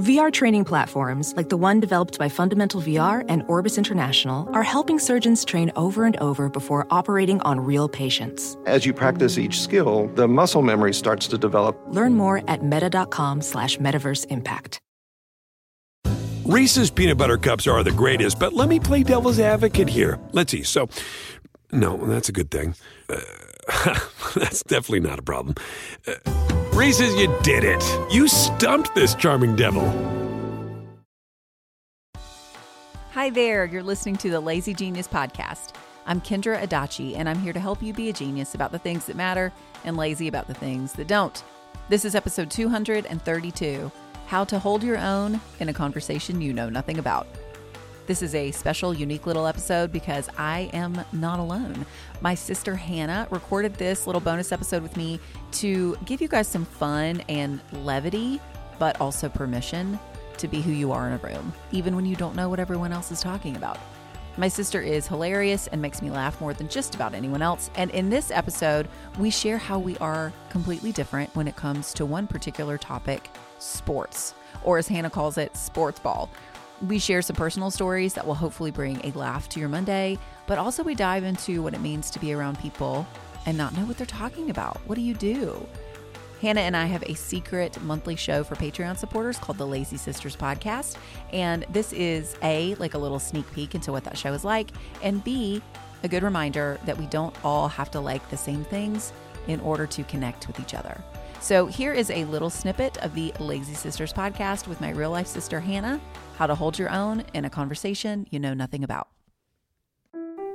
VR training platforms, like the one developed by Fundamental VR and Orbis International, are helping surgeons train over and over before operating on real patients. As you practice each skill, the muscle memory starts to develop. Learn more at meta.com slash metaverse impact. Reese's peanut butter cups are the greatest, but let me play devil's advocate here. Let's see. So, no, that's a good thing. Uh, that's definitely not a problem. Uh, Reese's, you did it. You stumped this charming devil. Hi there. You're listening to the Lazy Genius Podcast. I'm Kendra Adachi, and I'm here to help you be a genius about the things that matter and lazy about the things that don't. This is episode 232 How to Hold Your Own in a Conversation You Know Nothing About. This is a special, unique little episode because I am not alone. My sister Hannah recorded this little bonus episode with me to give you guys some fun and levity, but also permission to be who you are in a room, even when you don't know what everyone else is talking about. My sister is hilarious and makes me laugh more than just about anyone else. And in this episode, we share how we are completely different when it comes to one particular topic sports, or as Hannah calls it, sports ball. We share some personal stories that will hopefully bring a laugh to your Monday, but also we dive into what it means to be around people and not know what they're talking about. What do you do? Hannah and I have a secret monthly show for Patreon supporters called the Lazy Sisters Podcast. And this is A, like a little sneak peek into what that show is like, and B, a good reminder that we don't all have to like the same things in order to connect with each other. So here is a little snippet of the Lazy Sisters podcast with my real life sister Hannah, how to hold your own in a conversation you know nothing about.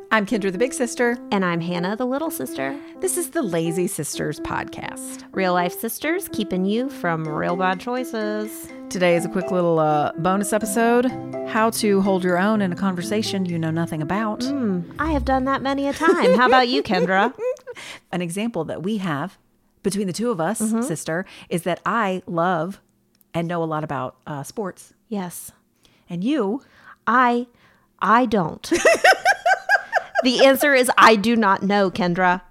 I'm Kendra the Big Sister. And I'm Hannah the Little Sister. This is the Lazy Sisters podcast. Real life sisters keeping you from real bad choices. Today is a quick little uh, bonus episode how to hold your own in a conversation you know nothing about. Mm, I have done that many a time. How about you, Kendra? An example that we have between the two of us, mm-hmm. sister, is that I love and know a lot about uh, sports. Yes. And you? I I don't. the answer is I do not know, Kendra.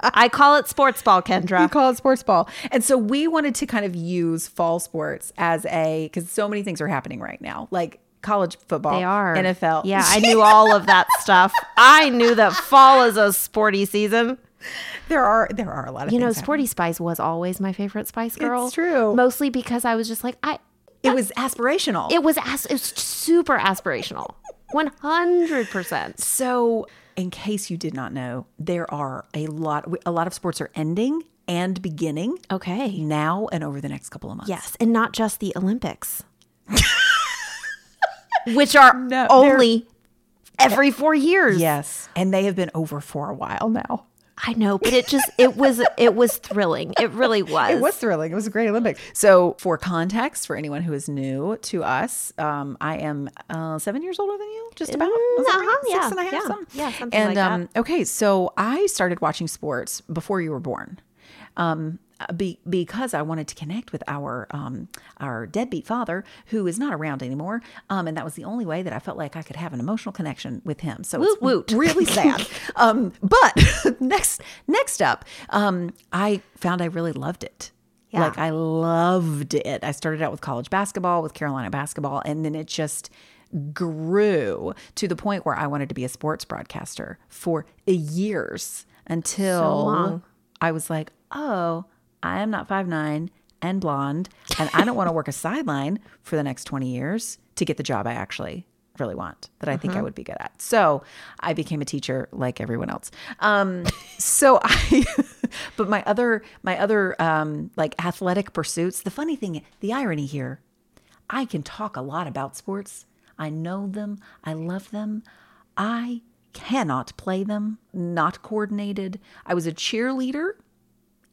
I call it sports ball, Kendra. You call it sports ball. And so we wanted to kind of use fall sports as a because so many things are happening right now. Like college football. They are. NFL. Yeah, I knew all of that stuff. I knew that fall is a sporty season. There are there are a lot of you know. Sporty happening. Spice was always my favorite Spice Girl. It's true. Mostly because I was just like I. It was aspirational. It was as it was super aspirational. 100%. So, in case you did not know, there are a lot a lot of sports are ending and beginning. Okay. Now and over the next couple of months. Yes, and not just the Olympics. which are no, only every 4 years. Yes. And they have been over for a while now. I know, but it just it was it was thrilling. It really was. It was thrilling. It was a great Olympic. So, for context, for anyone who is new to us, um, I am uh, seven years older than you, just about. Mm, uh-huh, right? yeah, Six and a half, yeah, something. Yeah, something and, like um, that. Okay, so I started watching sports before you were born. Um, be, because I wanted to connect with our um, our deadbeat father, who is not around anymore, um, and that was the only way that I felt like I could have an emotional connection with him. So woot, it's woot. really sad. um, but next next up, um, I found I really loved it. Yeah. Like I loved it. I started out with college basketball, with Carolina basketball, and then it just grew to the point where I wanted to be a sports broadcaster for years until So I was like, oh, I am not five nine and blonde, and I don't want to work a sideline for the next 20 years to get the job I actually really want that I think I would be good at. So I became a teacher like everyone else. Um, so I, but my other, my other, um, like athletic pursuits, the funny thing, the irony here, I can talk a lot about sports. I know them. I love them. I cannot play them, not coordinated. I was a cheerleader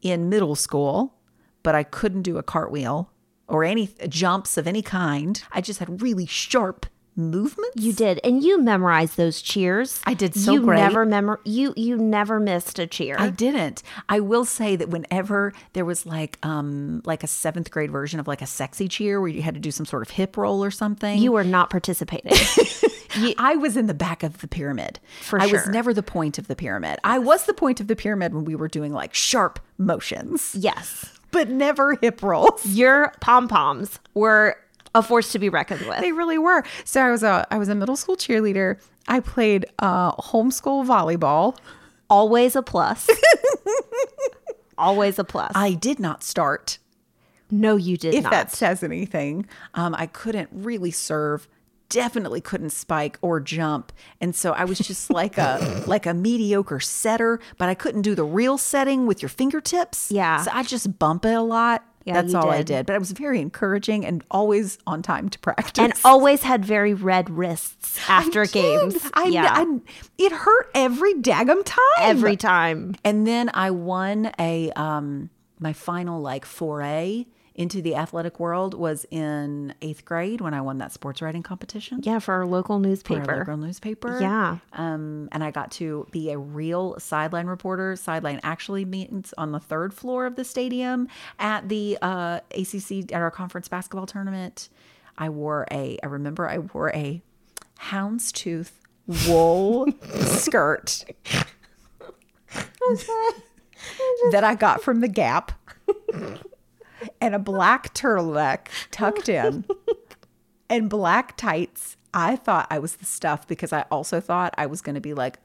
in middle school, but I couldn't do a cartwheel or any jumps of any kind. I just had really sharp movements. You did, and you memorized those cheers. I did so you great. never memor you you never missed a cheer. I didn't. I will say that whenever there was like um like a seventh grade version of like a sexy cheer where you had to do some sort of hip roll or something, you were not participating. I was in the back of the pyramid. For I was never the point of the pyramid. I was the point of the pyramid when we were doing like sharp motions. yes. but never hip rolls. Your pom poms were a force to be reckoned with. They really were. So I was a I was a middle school cheerleader. I played uh, homeschool volleyball. Always a plus. Always a plus. I did not start. no, you did if not. that says anything. Um, I couldn't really serve. Definitely couldn't spike or jump, and so I was just like a like a mediocre setter. But I couldn't do the real setting with your fingertips. Yeah. so I just bump it a lot. Yeah, That's all I did. did. But I was very encouraging and always on time to practice. and always had very red wrists after I did. games. I, yeah. I- it hurt every daggum time. Every time. And then I won a um my final like foray into the athletic world was in eighth grade when I won that sports writing competition. Yeah, for our local for our newspaper. local newspaper. Yeah. Um, and I got to be a real sideline reporter. Sideline actually means on the third floor of the stadium at the uh, ACC at our conference basketball tournament. I wore a. I remember I wore a houndstooth wool skirt that I got from the Gap, and a black turtleneck tucked in and black tights. I thought I was the stuff because I also thought I was going to be like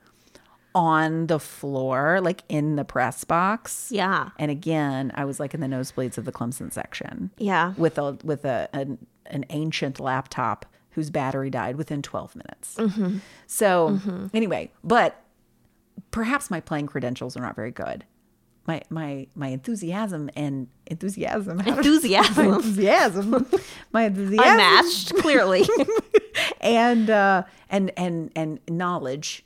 on the floor, like in the press box. Yeah. And again, I was like in the nosebleeds of the Clemson section. Yeah. With a with a an, an ancient laptop whose battery died within 12 minutes. Mm-hmm. So, mm-hmm. anyway, but perhaps my playing credentials are not very good. My my my enthusiasm and enthusiasm Enthusiasm. enthusiasm my enthusiasm Unmatched, clearly. and uh and and and knowledge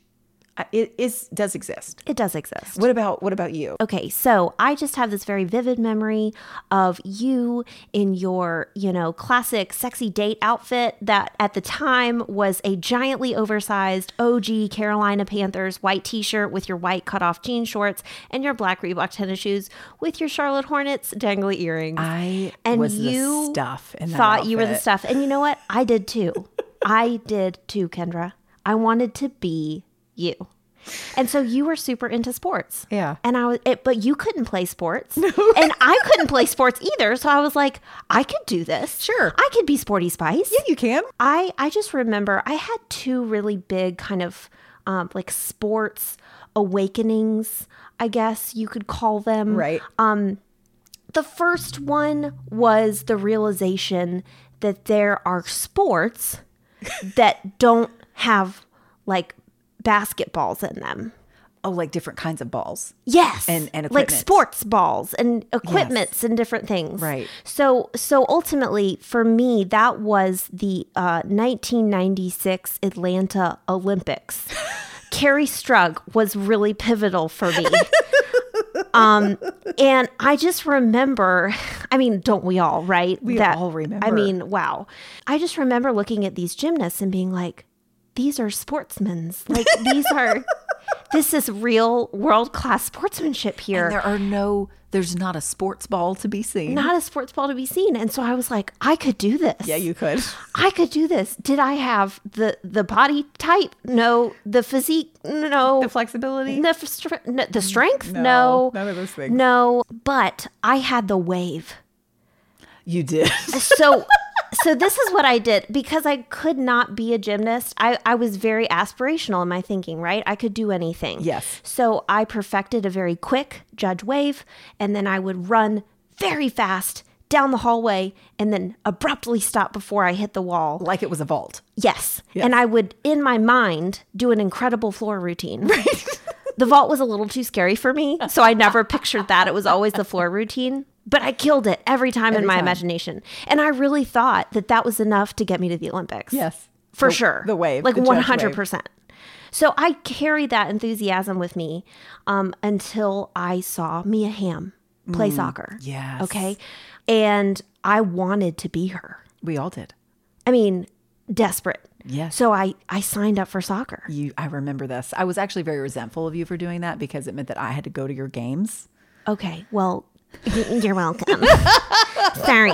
it is does exist it does exist. what about what about you Okay, so I just have this very vivid memory of you in your, you know, classic sexy date outfit that at the time was a giantly oversized OG Carolina Panthers white t shirt with your white cutoff jean shorts and your black Reebok tennis shoes with your Charlotte Hornets dangly earrings. I and was the you stuff that thought you were the stuff. And you know what? I did too. I did too, Kendra. I wanted to be you. And so you were super into sports. Yeah. And I was, it, but you couldn't play sports. and I couldn't play sports either. So I was like, I could do this. Sure. I could be Sporty Spice. yeah you can I, I just remember I had two really big kind of um, like sports awakenings, I guess you could call them. right Um, The first one was the realization that there are sports that don't have like basketballs in them. oh like different kinds of balls Yes. And- and like sports balls and equipments and different things. Right. So so ultimately for me that was the uh, 1996 Atlanta Olympics. Kerri Strug was really pivotal for me. um and I just remember I mean don't we all right We all remember. I mean wow I just remember looking at these gymnasts and being like these are sportsmen's like these are this is real world class sportsmanship here. and there are no there's not a sports ball to be seen. Not a sports ball to be seen. And so I was like I could do this. Yeah you could. I could do this. Did I have the the body type? No. The physique? No. The flexibility? The, f- str- no, the strength? No, no. none of those things. no. But I had the wave. You did. So so this is what I did because I could not be a gymnast. I, I was very aspirational in my thinking, right? I could do anything. Yes. So I perfected a very quick judge wave, and then I would run very fast down the hallway and then abruptly stop before I hit the wall. like it was a vault Yes. And I would, in my mind, do an incredible floor routine. Right. the vault was a little too scary for me. So I never pictured that. It was always the floor routine. But I killed it every time in my time. imagination. And I really thought that that was enough to get me to the Olympics. Yes. For The- sure. the wave, Like the 100%. So I carried that enthusiasm with me um, until I saw Mia Hamm play soccer. Mm, yes. Okay. And I wanted to be her. we all did I mean, desperate. Yes. So I I signed up for soccer. you i remember this i was actually very resentful of you for doing that because it meant that i had to go to your games Okay. Well, You're welcome. Sorry.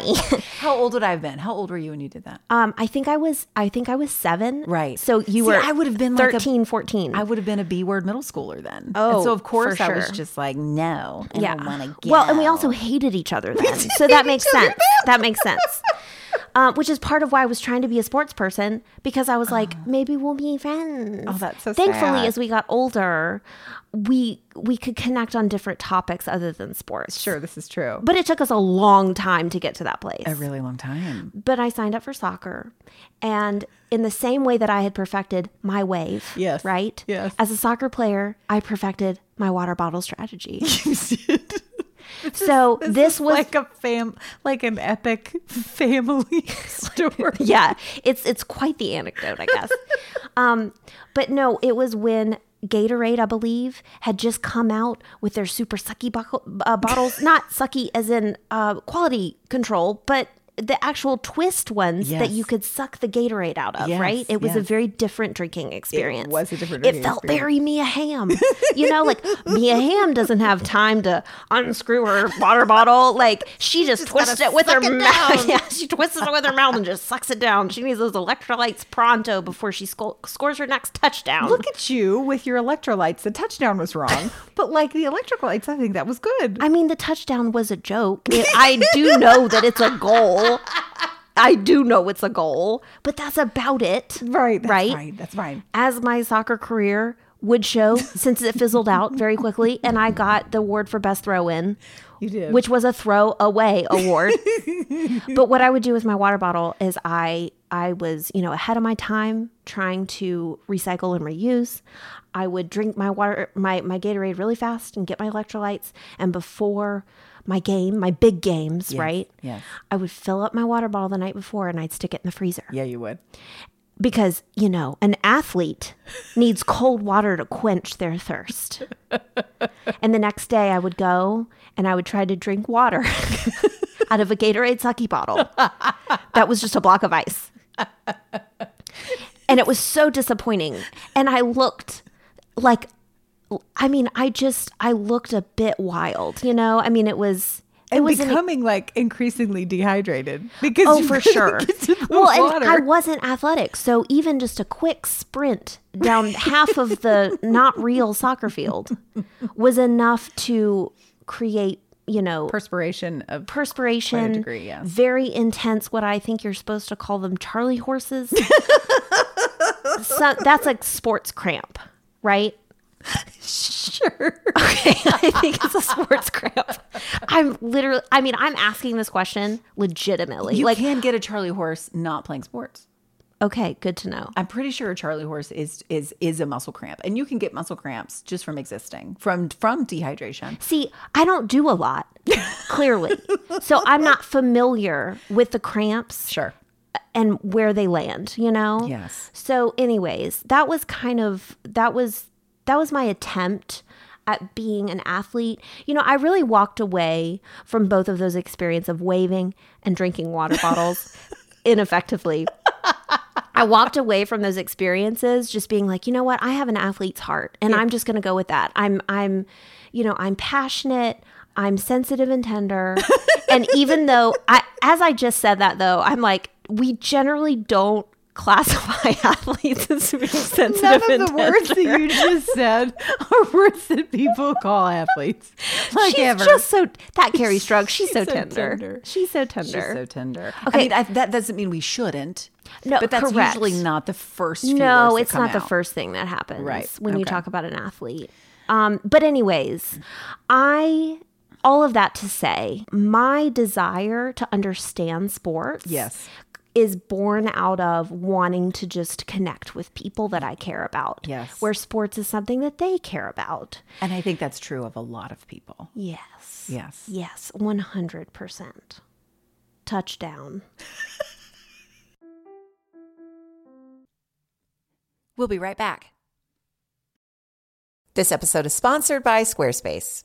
How old would I have been? How old were you when you did that? Um, I think I was I think I was seven. Right. So you See, were I would have been like a- 13, 14. I would have been a B word middle schooler then. Oh, and so of course I was just like, no, I yeah. don't want to get. Well, and we also hated each other then. so that makes sense. That makes sense. Um, which is part of why I was trying to be a sports person because I was like, maybe we'll be friends. Oh, that's so Thankfully, sad. as we got older, we we could connect on different topics other than sports. Sure, this is true. But it took us a long time to get to that place. a really long time. but I signed up for soccer. And in the same way that I had perfected my wave, Yes. right? Yes. As a soccer player, I perfected my water bottle strategy. You did. so this, was like a fam, like an epic family story. yeah, it's it's quite the anecdote, I guess. um, but no, it was when Gatorade, I believe, had just come out with their super sucky uh, bottles. Not sucky as in uh, quality control, but the actual twist ones that you could suck the Gatorade out of. Yes, right? It was a very different drinking experience. It was a different It felt experience. very Mia Hamm. you know, like Mia Hamm doesn't have time to unscrew her water bottle. Like she just, twists it with her it mouth. Yeah, she twists it with her mouth and just sucks it down. She needs those electrolytes pronto before she sco- scores her next touchdown. Look at you with your electrolytes. The touchdown was wrong, but like the electrolytes, I think that was good. I mean, the touchdown was a joke. It- I do know that it's a goal. I do know it's a goal, but that's about it. right, that's right. right. That's right. As my soccer career would show, since it fizzled out very quickly, and I got the award for best throw in. You did. Which was a throw away award. but what I would do with my water bottle is I I was, you know, ahead of my time trying to recycle and reuse. I would drink my water my my Gatorade really fast and get my electrolytes and before my game, my big games, right? yes. I would fill up my water bottle the night before and I'd stick it in the freezer Yeah, you would. because you know an athlete needs cold water to quench their thirst and the next day i would go and i would try to drink water out of a gatorade sucky bottle that was just a block of ice and it was so disappointing and i looked like i mean i just i looked a bit wild you know i mean it was it And was an becoming like increasingly dehydrated because Oh, for sure. get to the Well, and. I wasn't athletic, so even just a quick sprint down half of the not real soccer field was enough to create, you know, perspiration of perspiration. degree, yes. Very intense. What I think you're supposed to call them, Charlie horses. so, that's like sports cramp, right? Sure. Okay, I think it's a sports cramp. I'm literally. I mean, I'm asking this question legitimately. You like, can get a Charlie horse not playing sports. okay, good to know. I'm pretty sure a Charlie horse is is is a muscle cramp, and you can get muscle cramps just from existing from from dehydration. See, I don't do a lot, clearly. so I'm not familiar with the cramps Sure. and where they land, you know? Yes. So anyways, that was kind of that was that was my attempt at being an athlete. You know, I really walked away from both of those experiences of waving and drinking water bottles ineffectively. I walked away from those experiences just being like, you know what? I have an athlete's heart and I'm just going to go with that. I'm I'm you know, I'm passionate, I'm sensitive and tender. and even though I as I just said that though, I'm like we generally don't classify athletes as being sensitive None of and the words that you just said are words that people call athletes. Like She's ever. just so that Kerri Strug. She's, She's so, so tender. tender. She's so tender. She's so tender. Okay. I mean, I, that doesn't mean we shouldn't. No, but that's correct. usually not the first. No, it's not the first thing that happens Right. when you talk about an athlete. Um, but anyways, I all of that to say, my desire to understand sports, Yes. Is born out of wanting to just connect with people that I care about. Yes. where sports is something that they care about. And I think that's true of a lot of people. Yes. Yes. Yes, one hundred percent. Touchdown. We'll be right back. This episode is sponsored by Squarespace.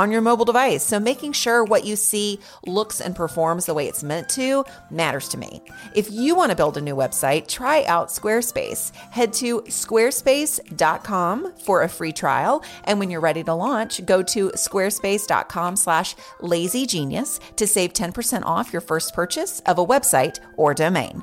on your mobile device. So making sure what you see looks and performs the way it's meant to matters to me. If you want to build a new website, try out Squarespace. Head to squarespace.com for a free trial. And when you're ready to launch, go to squarespace.com slash lazygenius to save 10% off your first purchase of a website or domain.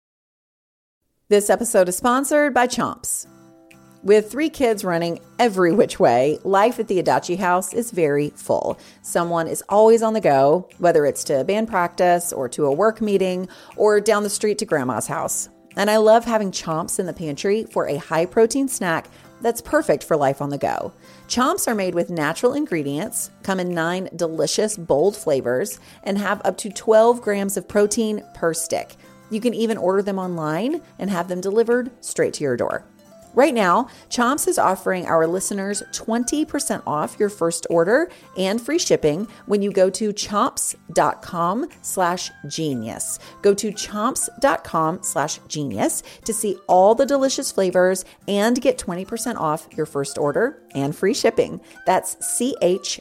This episode is sponsored by Chomps. With three kids running every which way, life at the Adachi house is very full. Someone is always on the go, whether it's to band practice or to a work meeting or down the street to grandma's house. And I love having Chomps in the pantry for a high protein snack that's perfect for life on the go. Chomps are made with natural ingredients, come in nine delicious, bold flavors, and have up to 12 grams of protein per stick. You can even order them online and have them delivered straight to your door. Right now, Chomps is offering our listeners 20% off your first order and free shipping when you go to chomps.com slash genius. Go to chomps.com slash genius to see all the delicious flavors and get 20% off your first order and free shipping. That's C-H-O-M-P-S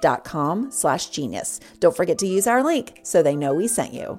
dot com slash genius. Don't forget to use our link so they know we sent you.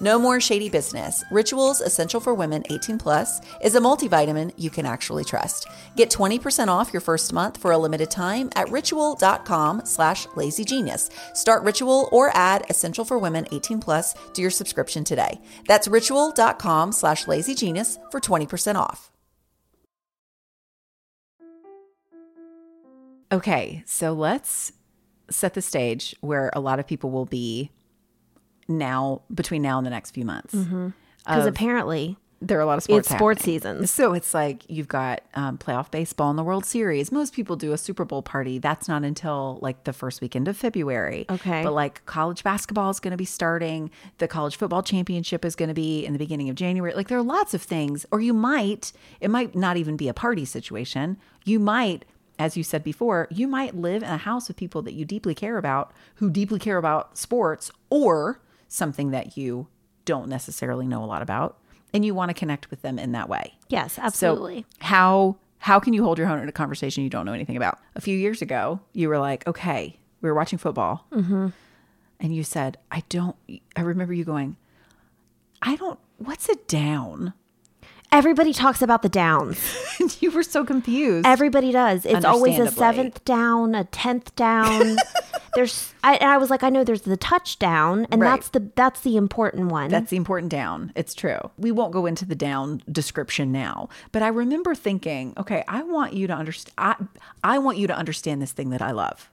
No more shady business. Rituals Essential for Women 18 Plus is a multivitamin you can actually trust. Get 20% off your first month for a limited time at ritual.com slash lazygenius. Start Ritual or add Essential for Women 18 Plus to your subscription today. That's ritual.com slash lazygenius for 20% off. Okay, so let's set the stage where a lot of people will be now between now and the next few months. Because apparently There are a lot of sports. it's sports happening. season. So it's like you've got um, playoff baseball in the World Series. Most people do a Super Bowl party. That's not until like the first weekend of February. Okay. But like college basketball is going to be starting. The college football championship is going to be in the beginning of January. Like there are lots of things. Or you might, it might not even be a party situation. You might, as you said before, you might live in a house with people that you deeply care about who deeply care about sports or something that you don't necessarily know a lot about and you want to connect with them in that way. Yes, absolutely. So how how can you hold your own in a conversation you don't know anything about? A few years ago, you were like, okay, we were watching football, mm-hmm. and you said, I don't. I remember you going, I don't. What's a down? Everybody talks about the downs. And you were so confused. Everybody does. It's always a seventh down, a tenth down. there's I, and I was like, I know there's the touchdown, and Right. that's the that's the important one. That's the important down. It's true. We won't go into the down description now, but I remember thinking, okay, I want you to understand. I, I want you to understand this thing that I love,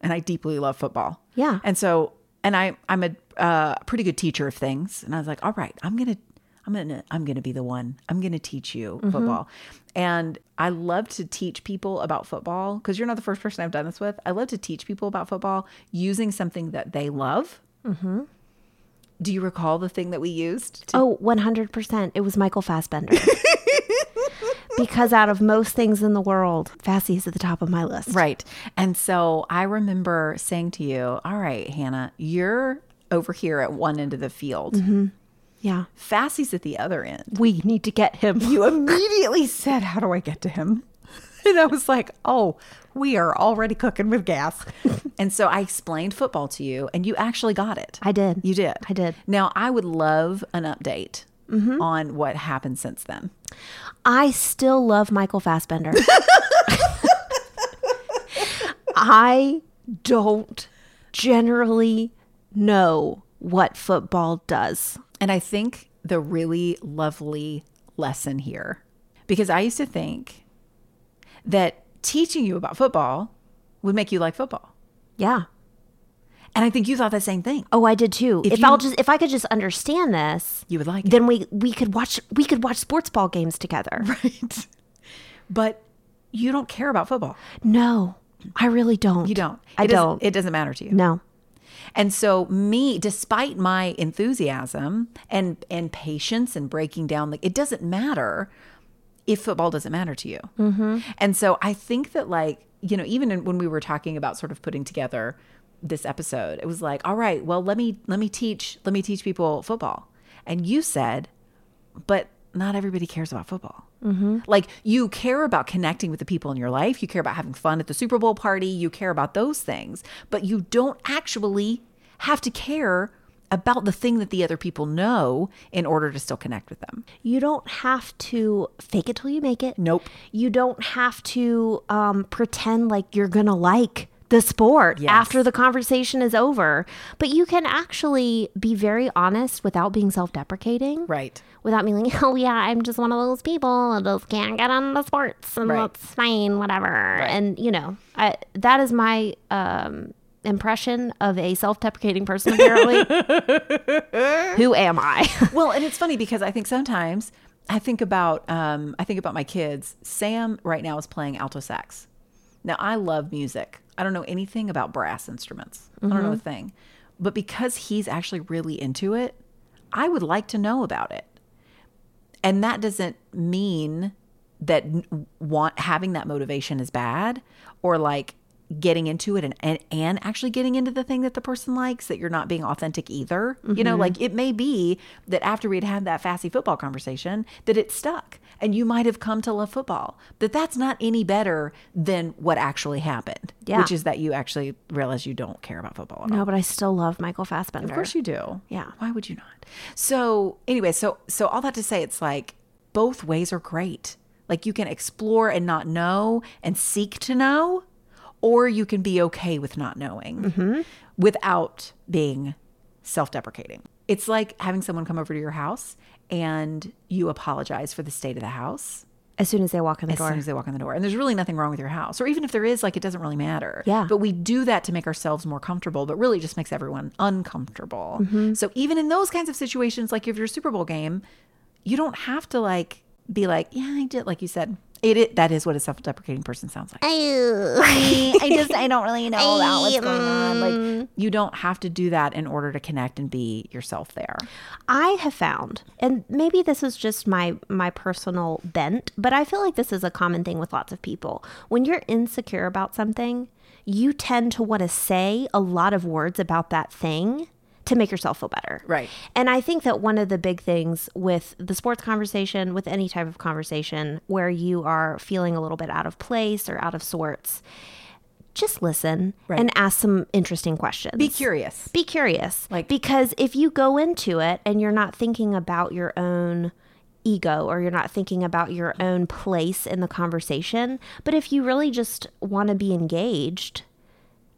and I deeply love football. Yeah. And so, and I, I'm a uh, pretty good teacher of things, and I was like, all right, I'm gonna, I'm gonna, I'm gonna be the one. I'm gonna teach you Mm-hmm. football, and I love to teach people about football because you're not the first person I've done this with. I love to teach people about football using something that they love. Mm-hmm. Do you recall the thing that we used? To, oh, 100%. It was Michael Fassbender. because out of most things in the world, Fassi is at the top of my list. Right. And so I remember saying to you, All right, Hannah, you're over here at one end of the field. Yeah. Fassy's at the other end. We need to get him. You immediately said, How do I get to him? And I was like, Oh, we are already cooking with gas. and so I explained football to you, and you actually got it. I did. You did. I did. Now, I would love an update mm-hmm. on what happened since then. I still love Michael Fassbender. I don't generally know what football does. And I think the really lovely lesson here, because I used to think that teaching you about football would make you like football. Yeah. And I think you thought the same thing. Oh, I did too. If If, you- I'll just if I could just understand this, You would like it. then we we could watch we could watch sports ball games together. Right. But you don't care about football. No, I really don't. You don't. I It doesn't- don't. It doesn't matter to you. no. And so me, despite my enthusiasm and and patience and breaking down, like it doesn't matter if football doesn't matter to you. Mm-hmm. And so I think that like you know even in, when we were talking about sort of putting together this episode, it was like, all right, well let me let me teach let me teach people football. And you said, but not everybody cares about football. Like you care about connecting with the people in your life, you care about having fun at the Super Bowl party, you care about those things, but you don't actually have to care about the thing that the other people know in order to still connect with them. You don't have to fake it till you make it. Nope. You don't have to um, pretend like you're going to like the sport Yes. after the conversation is over. But you can actually be very honest without being self deprecating. Right. Without being like, oh, yeah, I'm just one of those people that just can't get into sports and Right. that's fine, whatever. And, you know, I, that is my um, impression of a self deprecating person, apparently. Who am I? well, and it's funny because I think sometimes I think about um, I think about my kids. Sam right now is playing alto sax. Now I love music. I don't know anything about brass instruments. I don't know a mm-hmm. thing. But because he's actually really into it, I would like to know about it. And that doesn't mean that want having that motivation is bad or like getting into it and, and and actually getting into the thing that the person likes that you're not being authentic either you know mm-hmm. like it may be that after we'd had that fassy football conversation that it stuck and you might have come to love football but that's not any better than what actually happened Yeah. which is that you actually realize you don't care about football at all no, but I still love Michael Fassbender. of course you do. Yeah. Why would you not? So anyway, so so all that to say it's like both ways are great. Like you can explore and not know and seek to know, or you can be okay with not knowing mm-hmm. without being self-deprecating. It's like having someone come over to your house and you apologize for the state of the house As soon as they walk in the as door. soon as they walk in the door. And there's really nothing wrong with your house. Or even if there is, like it doesn't really matter. Yeah. But we do that to make ourselves more comfortable, but really just makes everyone uncomfortable. Mm-hmm. So even in those kinds of situations, like if you're a Super Bowl game, you don't have to like be like, yeah, I did, like you said. It, it that is what a self-deprecating person sounds like. I just I don't really know about what's going on. Like mm. you don't have to do that in order to connect and be yourself there. I have found, and maybe this is just my my personal bent, but I feel like this is a common thing with lots of people. When you're insecure about something, you tend to want to say a lot of words about that thing to make yourself feel better. Right. And I think that one of the big things with the sports conversation, with any type of conversation where you are feeling a little bit out of place or out of sorts, just listen Right. and ask some interesting questions. Be curious. Be curious. Like- because if you go into it and you're not thinking about your own ego or you're not thinking about your own place in the conversation, but if you really just want to be engaged,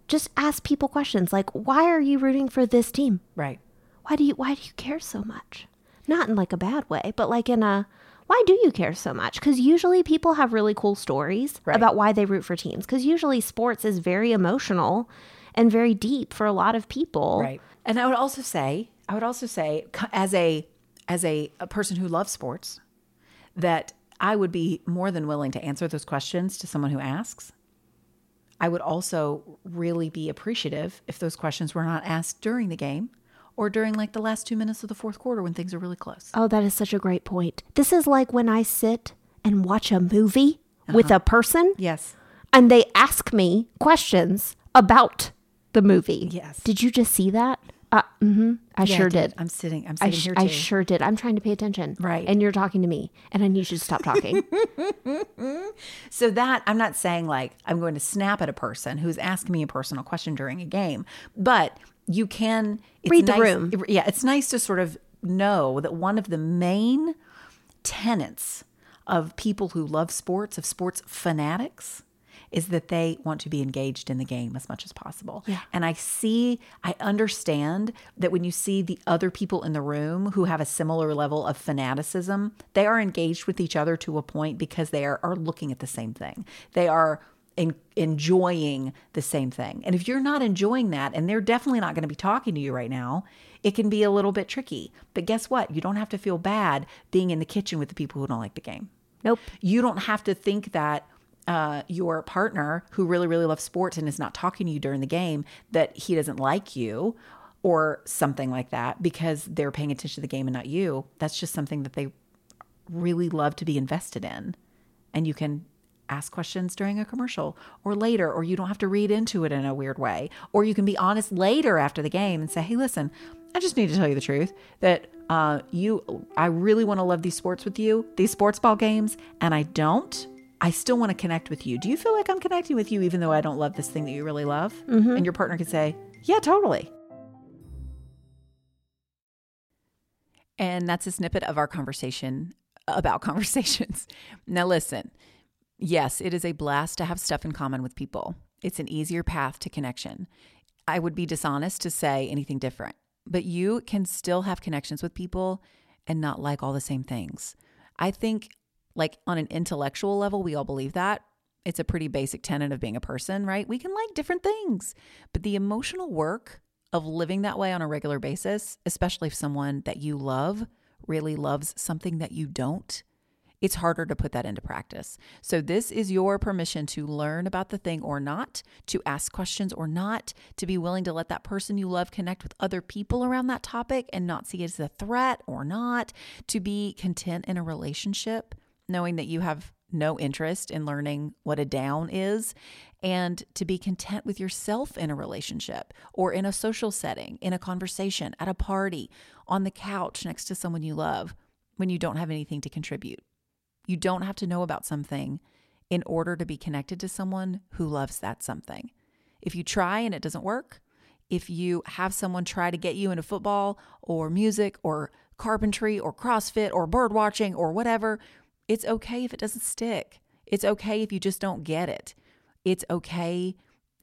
just ask people questions like, why are you rooting for this team? Right. Why do you why do you care so much? Not in like a bad way, but like in a why do you care so much? Because usually people have really cool stories Right. about why they root for teams. Because usually sports is very emotional and very deep for a lot of people. Right. And I would also say, I would also say, as a as a, a person who loves sports, that I would be more than willing to answer those questions to someone who asks. I would also really be appreciative if those questions were not asked during the game or during like the last two minutes of the fourth quarter when things are really close. Oh, that is such a great point. This is like when I sit and watch a movie uh-huh. with a person Yes. and they ask me questions about the movie. Yes. Did you just see that? Uh, mm-hmm. I Yeah, I sure did. did. I'm sitting. I'm I, sitting sh- here I sure did. I'm trying to pay attention. Right. And you're talking to me, and I need you to stop talking. So that I'm not saying like I'm going to snap at a person who's asking me a personal question during a game, but you can it's Read the nice- room. Yeah, it's nice to sort of know that one of the main tenets of people who love sports, of sports fanatics, is that they want to be engaged in the game as much as possible. Yeah. And I see, I understand that when you see the other people in the room who have a similar level of fanaticism, they are engaged with each other to a point because they are, are looking at the same thing. They are en- enjoying the same thing. And if you're not enjoying that, and they're definitely not going to be talking to you right now, it can be a little bit tricky. But guess what? You don't have to feel bad being in the kitchen with the people who don't like the game. nope. You don't have to think that uh, your partner who really, really loves sports and is not talking to you during the game, that he doesn't like you or something like that because they're paying attention to the game and not you. That's just something that they really love to be invested in. And you can ask questions during a commercial or later, or you don't have to read into it in a weird way. Or you can be honest later after the game and say, hey, listen, I just need to tell you the truth that uh, you, I really want to love these sports with you, these sports ball games, and I don't. I still want to connect with you. Do you feel like I'm connecting with you even though I don't love this thing that you really love? Mm-hmm. And your partner could say, yeah, totally. And that's a snippet of our conversation about conversations. Now, listen, yes, it is a blast to have stuff in common with people. It's an easier path to connection. I would be dishonest to say anything different, but you can still have connections with people and not like all the same things. I think, like, on an intellectual level, we all believe that. It's a pretty basic tenet of being a person, right? We can like different things, but the emotional work of living that way on a regular basis, especially if someone that you love really loves something that you don't, it's harder to put that into practice. So, this is your permission to learn about the thing or not, to ask questions or not, to be willing to let that person you love connect with other people around that topic and not see it as a threat or not, to be content in a relationship, knowing that you have no interest in learning what a down is, and to be content with yourself in a relationship or in a social setting, in a conversation, at a party, on the couch next to someone you love when you don't have anything to contribute. You don't have to know about something in order to be connected to someone who loves that something. If you try and it doesn't work, if you have someone try to get you into football or music or carpentry or CrossFit or bird watching or whatever, it's okay if it doesn't stick. It's okay if you just don't get it. It's okay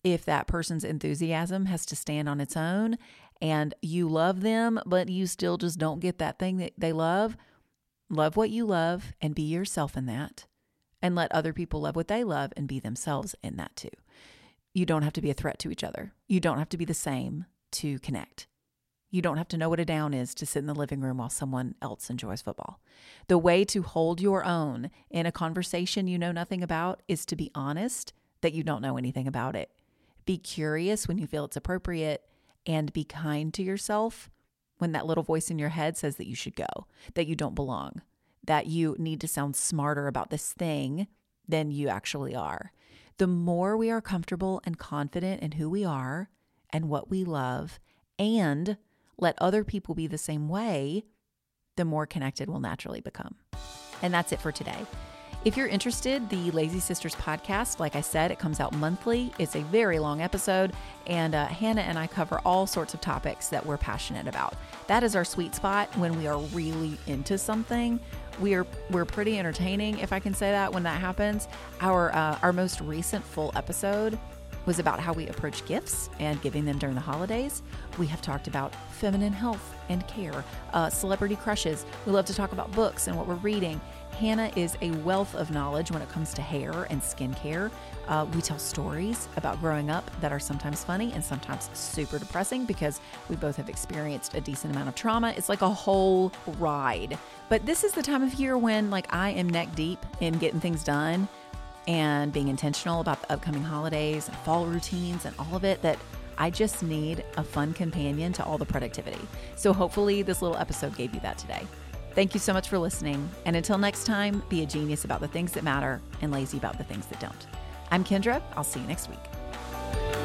if that person's enthusiasm has to stand on its own and you love them, but you still just don't get that thing that they love. Love what you love and be yourself in that. And let other people love what they love and be themselves in that too. You don't have to be a threat to each other. You don't have to be the same to connect. You don't have to know what a down is to sit in the living room while someone else enjoys football. The way to hold your own in a conversation you know nothing about is to be honest that you don't know anything about it. Be curious when you feel it's appropriate and be kind to yourself when that little voice in your head says that you should go, that you don't belong, that you need to sound smarter about this thing than you actually are. The more we are comfortable and confident in who we are and what we love, and let other people be the same way, the more connected we'll naturally become. And that's it for today. If you're interested, the Lazy Sisters podcast, like I said, it comes out monthly. It's a very long episode, and uh, Hannah and I cover all sorts of topics that we're passionate about. That is our sweet spot when we are really into something. We are we're pretty entertaining, if I can say that. When that happens, our uh, our most recent full episode was about how we approach gifts and giving them during the holidays. We have talked about feminine health and care, uh, celebrity crushes. We love to talk about books and what we're reading. Hannah is a wealth of knowledge when it comes to hair and skincare. Uh, we tell stories about growing up that are sometimes funny and sometimes super depressing because we both have experienced a decent amount of trauma. It's like a whole ride. But this is the time of year when, like, I am neck deep in getting things done and being intentional about the upcoming holidays and fall routines and all of it that I just need a fun companion to all the productivity. So hopefully, this little episode gave you that today. Thank you so much for listening. And until next time, be a genius about the things that matter and lazy about the things that don't. I'm Kendra. I'll see you next week.